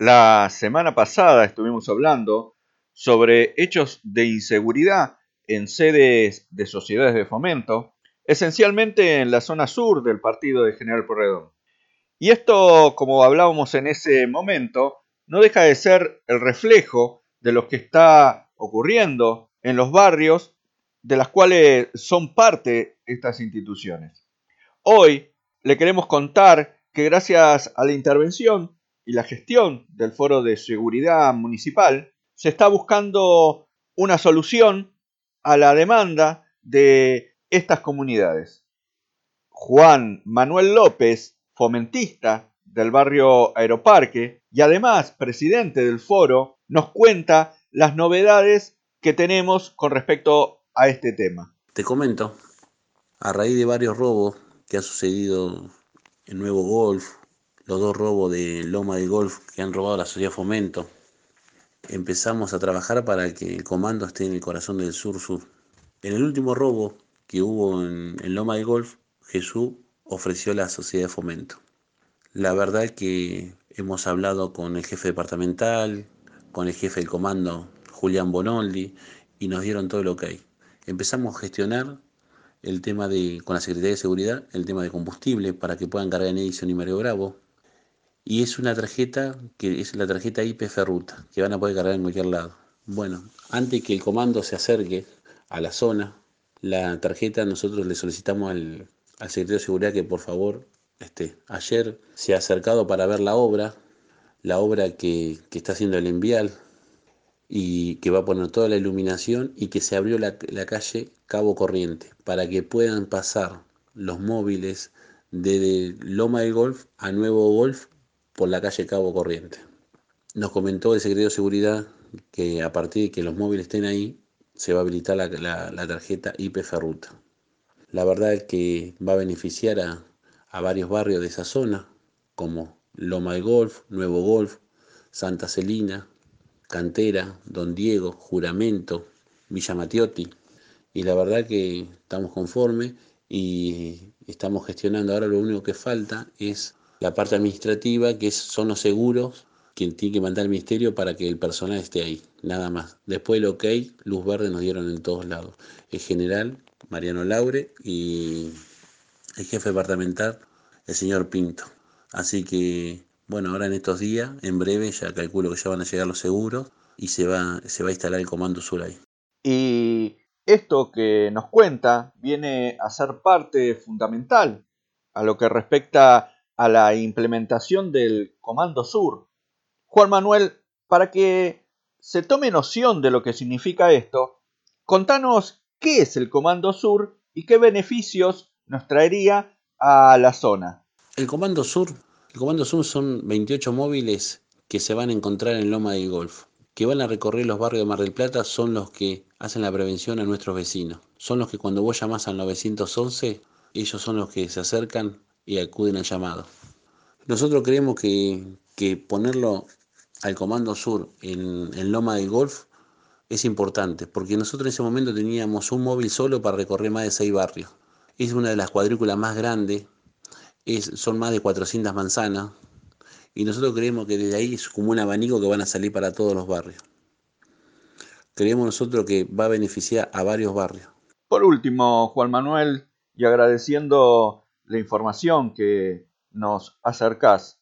La semana pasada estuvimos hablando sobre hechos de inseguridad en sedes de sociedades de fomento, esencialmente en la zona sur del partido de General Porredón. Y esto, como hablábamos en ese momento, no deja de ser el reflejo de lo que está ocurriendo en los barrios de las cuales son parte estas instituciones. Hoy le queremos contar que gracias a la intervención y la gestión del Foro de Seguridad Municipal, se está buscando una solución a la demanda de estas comunidades. Juan Manuel López, fomentista del barrio Aeroparque y además presidente del foro, nos cuenta las novedades que tenemos con respecto a este tema. Te comento, a raíz de varios robos que ha sucedido en Nuevo Golf, los dos robos de Loma de Golf que han robado la sociedad Fomento, empezamos a trabajar para que el comando esté en el corazón del sur-sur. En el último robo que hubo en, Loma de Golf, Jesús ofreció la sociedad de fomento. La verdad que hemos hablado con el jefe departamental, con el jefe del comando, Julián Bonoldi, y nos dieron todo lo que hay. Empezamos a gestionar el tema de, con la Secretaría de Seguridad, el tema de combustible para que puedan cargar en Edison y Mario Bravo, y es una tarjeta que es la tarjeta IP Ferruta, que van a poder cargar en cualquier lado. Bueno, antes que el comando se acerque a la zona, la tarjeta nosotros le solicitamos al, secretario de seguridad que por favor este, ayer se ha acercado para ver la obra, la obra que, está haciendo el envial y que va a poner toda la iluminación y que se abrió la, la calle Cabo Corriente para que puedan pasar los móviles de Loma del Golf a Nuevo Golf por la calle Cabo Corriente. Nos comentó el secretario de Seguridad que a partir de que los móviles estén ahí, se va a habilitar la, tarjeta IP Ferruta. La verdad es que va a beneficiar a, a varios barrios de esa zona, como Loma de Golf, Nuevo Golf, Santa Celina, Cantera, Don Diego, Juramento, Villa Matiotti. Y la verdad que estamos conformes y estamos gestionando. Ahora lo único que falta es la parte administrativa, que son los seguros, quien tiene que mandar el ministerio para que el personal esté ahí, nada más. Después el ok, luz verde nos dieron en todos lados. El general, Mariano Laure, y el jefe departamental, el señor Pinto. Así que, bueno, ahora en estos días, en breve, ya calculo que ya van a llegar los seguros y se va, se va a instalar el Comando Sur ahí. Y esto que nos cuenta viene a ser parte fundamental a lo que respecta a la implementación del Comando Sur. Juan Manuel, para que se tome noción de lo que significa esto, contanos qué es el Comando Sur y qué beneficios nos traería a la zona. El Comando Sur, el Comando Sur son 28 móviles que se van a encontrar en Loma del Golf, que van a recorrer los barrios de Mar del Plata, son los que hacen la prevención a nuestros vecinos. Son los que cuando vos llamás al 911, ellos son los que se acercan y acuden al llamado. Nosotros creemos que, ponerlo al Comando Sur en, Loma del Golf es importante, porque nosotros en ese momento teníamos un móvil solo para recorrer más de seis barrios. Es una de las cuadrículas más grandes, es, son más de 400 manzanas, y nosotros creemos que desde ahí es como un abanico que van a salir para todos los barrios. Creemos nosotros que va a beneficiar a varios barrios. Por último, Juan Manuel, y agradeciendo la información que nos acercás.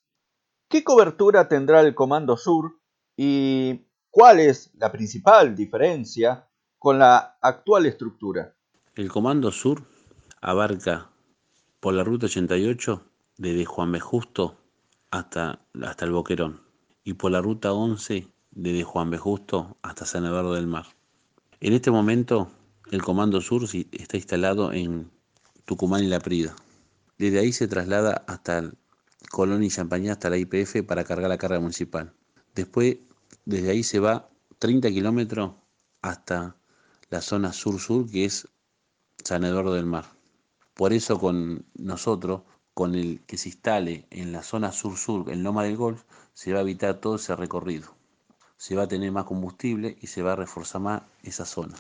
¿Qué cobertura tendrá el Comando Sur y cuál es la principal diferencia con la actual estructura? El Comando Sur abarca por la ruta 88 desde Juan B. Justo hasta, hasta el Boquerón y por la ruta 11 desde Juan B. Justo hasta San Eduardo del Mar. En este momento el Comando Sur está instalado en Tucumán y La Prida. Desde ahí se traslada hasta Colón y Champañá, hasta la IPF para cargar la carga municipal. Después, desde ahí se va 30 kilómetros hasta la zona sur-sur, que es San Eduardo del Mar. Por eso con nosotros, con el que se instale en la zona sur-sur, en Loma del Golf, se va a evitar todo ese recorrido. Se va a tener más combustible y se va a reforzar más esa zona.